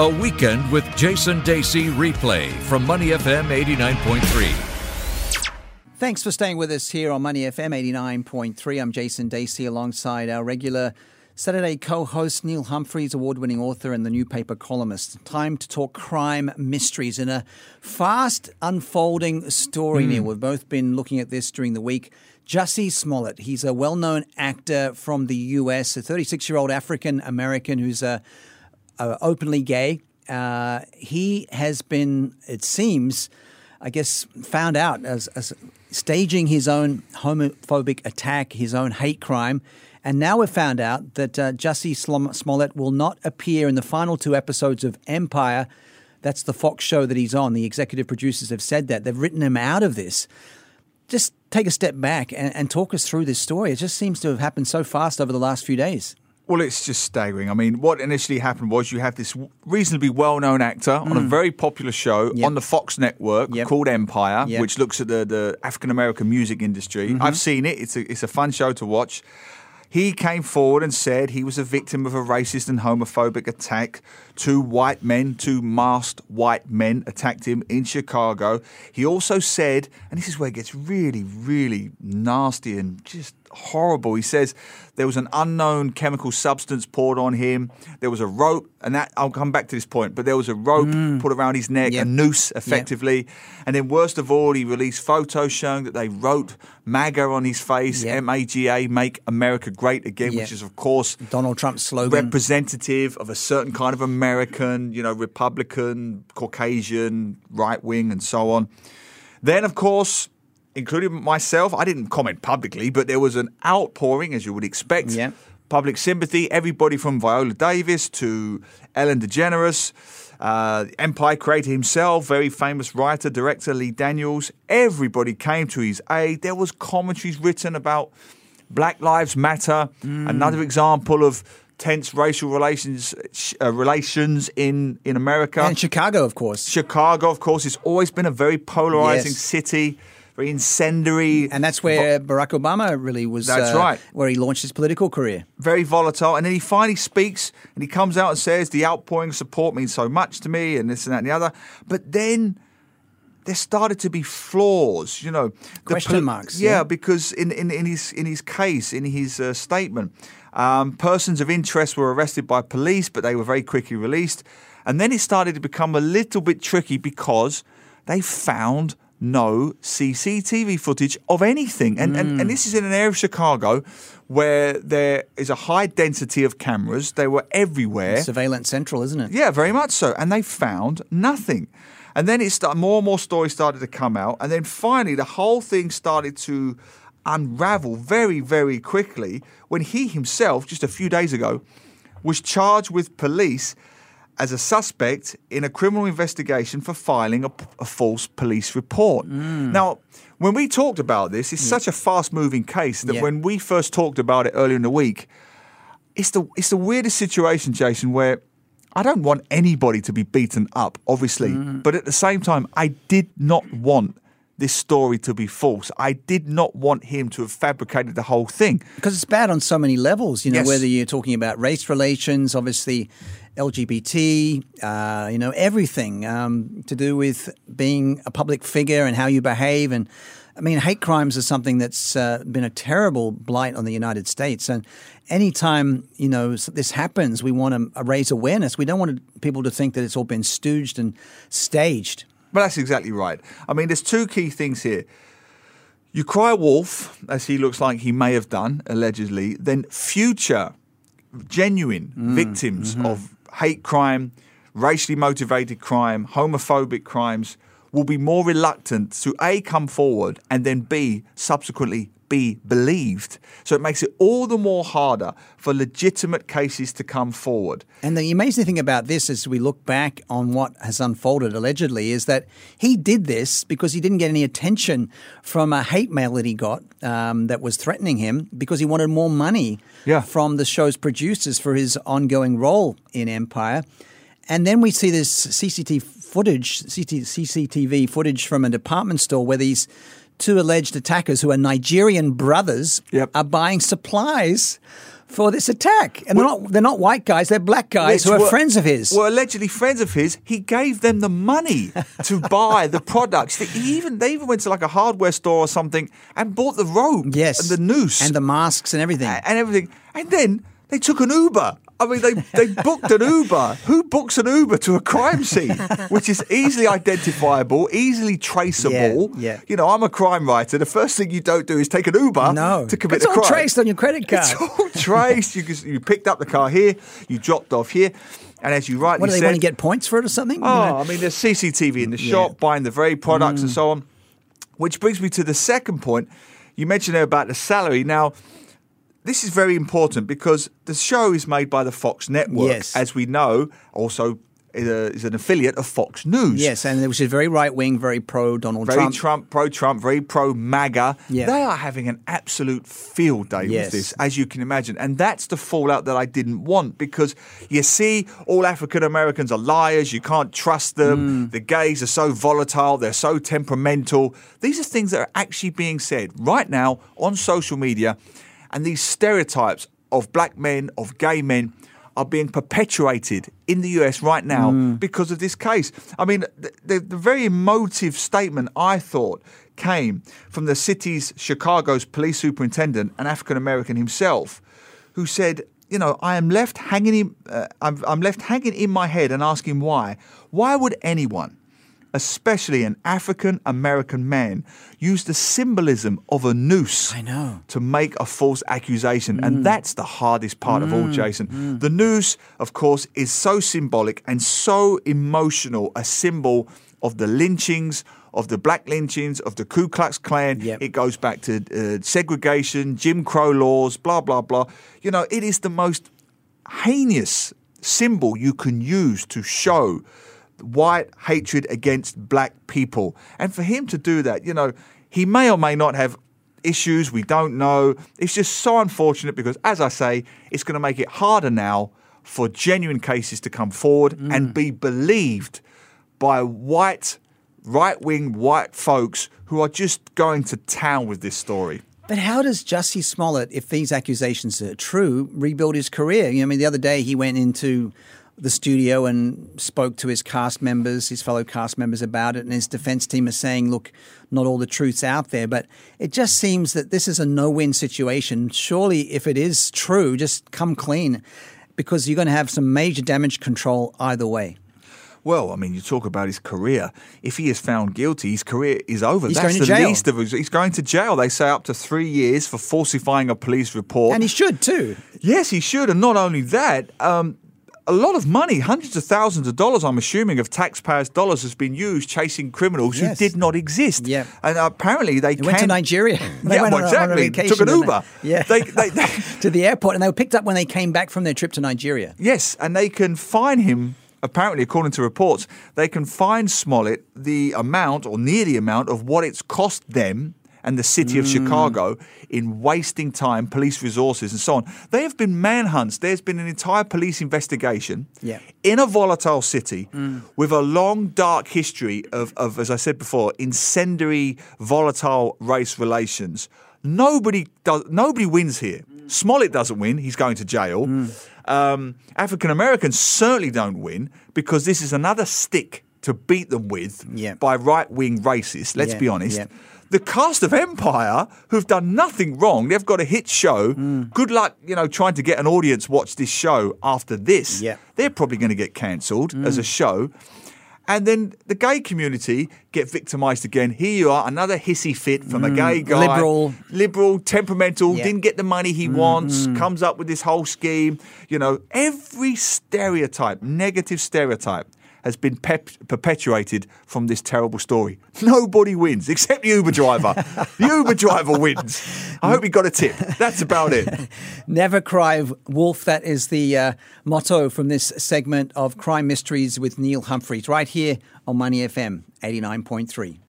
A Weekend with Jason Dacey replay from Money FM 89.3. Thanks for staying with us here on Money FM 89.3. I'm Jason Dacey alongside our regular Saturday co host Neil Humphreys, award winning author and the new paper columnist. Time to talk crime mysteries in a fast unfolding story, hmm. Neil. We've both been looking at this during the week. Jussie Smollett, he's a well known actor from the US, a 36 year old African American who's a uh, openly gay. Uh, he has been, it seems, I guess, found out as, as staging his own homophobic attack, his own hate crime. And now we've found out that uh, Jussie Smollett will not appear in the final two episodes of Empire. That's the Fox show that he's on. The executive producers have said that. They've written him out of this. Just take a step back and, and talk us through this story. It just seems to have happened so fast over the last few days. Well, it's just staggering. I mean, what initially happened was you have this reasonably well known actor mm. on a mm. very popular show yep. on the Fox network yep. called Empire, yep. which looks at the, the African American music industry. Mm-hmm. I've seen it, it's a, it's a fun show to watch. He came forward and said he was a victim of a racist and homophobic attack. Two white men, two masked white men, attacked him in Chicago. He also said, and this is where it gets really, really nasty and just horrible. He says there was an unknown chemical substance poured on him. There was a rope, and that I'll come back to this point, but there was a rope mm. put around his neck, yep. a noose effectively. Yep. And then, worst of all, he released photos showing that they wrote MAGA on his face, yep. M A G A, Make America Great Again, which is, of course, Donald Trump's slogan. Representative of a certain kind of American, you know, Republican, Caucasian, right wing, and so on. Then, of course, including myself, I didn't comment publicly, but there was an outpouring, as you would expect. Yeah. Public sympathy. Everybody from Viola Davis to Ellen DeGeneres, uh, Empire creator himself, very famous writer, director Lee Daniels. Everybody came to his aid. There was commentaries written about Black Lives Matter. Mm. Another example of tense racial relations uh, relations in in America and Chicago, of course. Chicago, of course, has always been a very polarizing yes. city very incendiary. And that's where vo- Barack Obama really was. That's uh, right. Where he launched his political career. Very volatile. And then he finally speaks and he comes out and says, the outpouring support means so much to me and this and that and the other. But then there started to be flaws, you know. Question marks. Yeah, yeah, because in, in, in, his, in his case, in his uh, statement, um, persons of interest were arrested by police, but they were very quickly released. And then it started to become a little bit tricky because they found no CCTV footage of anything. And, mm. and, and this is in an area of Chicago where there is a high density of cameras. They were everywhere. Surveillance central, isn't it? Yeah, very much so. And they found nothing. And then it started, more and more stories started to come out. And then finally, the whole thing started to unravel very, very quickly when he himself, just a few days ago, was charged with police as a suspect in a criminal investigation for filing a, a false police report. Mm. Now, when we talked about this, it's yeah. such a fast moving case that yeah. when we first talked about it earlier in the week, it's the it's the weirdest situation, Jason, where I don't want anybody to be beaten up, obviously, mm. but at the same time, I did not want this story to be false. I did not want him to have fabricated the whole thing. Because it's bad on so many levels, you know, yes. whether you're talking about race relations, obviously LGBT, uh, you know, everything um, to do with being a public figure and how you behave. And I mean, hate crimes is something that's uh, been a terrible blight on the United States. And anytime, you know, this happens, we want to raise awareness. We don't want people to think that it's all been stooged and staged. But that's exactly right. I mean, there's two key things here. You cry wolf, as he looks like he may have done, allegedly, then future genuine mm, victims mm-hmm. of hate crime, racially motivated crime, homophobic crimes will be more reluctant to A, come forward and then B, subsequently be believed. So it makes it all the more harder for legitimate cases to come forward. And the amazing thing about this, as we look back on what has unfolded allegedly, is that he did this because he didn't get any attention from a hate mail that he got um, that was threatening him because he wanted more money yeah. from the show's producers for his ongoing role in Empire. And then we see this CCTV footage, CCTV footage from a department store where these two alleged attackers, who are Nigerian brothers, yep. are buying supplies for this attack. And well, they're not they're not white guys, they're black guys who are were, friends of his. Well, allegedly friends of his. He gave them the money to buy the products. They even they even went to like a hardware store or something and bought the rope yes. and the noose and the masks and everything. And everything. And then they took an Uber. I mean, they, they booked an Uber. Who books an Uber to a crime scene, which is easily identifiable, easily traceable? Yeah, yeah. You know, I'm a crime writer. The first thing you don't do is take an Uber no. to commit it's the crime. It's all traced on your credit card. It's all traced. you, you picked up the car here, you dropped off here. And as you rightly what do they said, want to get points for it or something? Oh, I mean, there's CCTV in the shop, buying the very products mm. and so on. Which brings me to the second point. You mentioned there about the salary. Now, this is very important because the show is made by the Fox network, yes. as we know. Also, is an affiliate of Fox News. Yes, and which is very right wing, very pro Donald very Trump. Trump, pro Trump, very pro MAGA. Yeah. They are having an absolute field day yes. with this, as you can imagine. And that's the fallout that I didn't want because you see, all African Americans are liars. You can't trust them. Mm. The gays are so volatile. They're so temperamental. These are things that are actually being said right now on social media. And these stereotypes of black men, of gay men, are being perpetuated in the US right now mm. because of this case. I mean, the, the, the, very emotive statement I thought came from the city's Chicago's police superintendent, an African American himself, who said, you know, I am left hanging in, uh, I'm, I'm left hanging in my head and asking why. Why would anyone especially an African American man, use the symbolism of a noose I know. to make a false accusation. Mm. And that's the hardest part mm. of all, mm. Jason. Mm. The noose, of course, is so symbolic and so emotional, a symbol of the lynchings, of the black lynchings, of the Ku Klux Klan. Yep. It goes back to uh, segregation, Jim Crow laws, blah, blah, blah. You know, it is the most heinous symbol you can use to show white hatred against black people. And for him to do that, you know, he may or may not have issues, we don't know. It's just so unfortunate because, as I say, it's going to make it harder now for genuine cases to come forward mm. and be believed by white, right wing white folks who are just going to town with this story. But how does Jussie Smollett, if these accusations are true, rebuild his career? You know, I mean, the other day he went into the studio and spoke to his cast members, his fellow cast members about it, and his defense team is saying, look, not all the truth's out there. But it just seems that this is a no win situation. Surely, if it is true, just come clean because you're going to have some major damage control either way. Well, I mean, you talk about his career. If he is found guilty, his career is over. He's That's going to the jail. least of it. He's going to jail. They say up to three years for falsifying a police report. And he should too. Yes, he should. And not only that, um, a lot of money, hundreds of thousands of dollars, I'm assuming, of taxpayers' dollars has been used chasing criminals yes. who did not exist. Yeah. And apparently they, they went to Nigeria. They yeah, well, exactly. Took an Uber. Yeah. They, they, they, to the airport, and they were picked up when they came back from their trip to Nigeria. Yes, and they can fine him apparently, according to reports, they can fine Smollett the amount or near the amount of what it's cost them and the city of mm. Chicago in wasting time, police resources, and so on. They have been manhunts. There's been an entire police investigation yeah. in a volatile city mm. with a long, dark history of, of, as I said before, incendiary, volatile race relations. Nobody does. Nobody wins here. Mm. Smollett doesn't win. He's going to jail. Mm. Um, African Americans certainly don't win because this is another stick to beat them with yeah. by right wing racists. Let's yeah. be honest. Yeah the cast of Empire, who've done nothing wrong, they've got a hit show. Mm. Good luck, you know, trying to get an audience watch this show after this. Yeah. They're probably going to get cancelled mm. as a show. And then the gay community get victimized again. Here you are, another hissy fit from mm. a gay guy. Liberal. Liberal, temperamental, yeah. didn't get the money he wants, comes up with this whole scheme. You know, every stereotype, negative stereotype has been pep- perpetuated from this terrible story. Nobody wins except the Uber driver. the Uber driver wins. I hope he got a tip. That's about it. Never cry wolf. That is the uh, motto from this segment of Crime Mysteries with Neil Humphreys, right here on Money FM 89.3.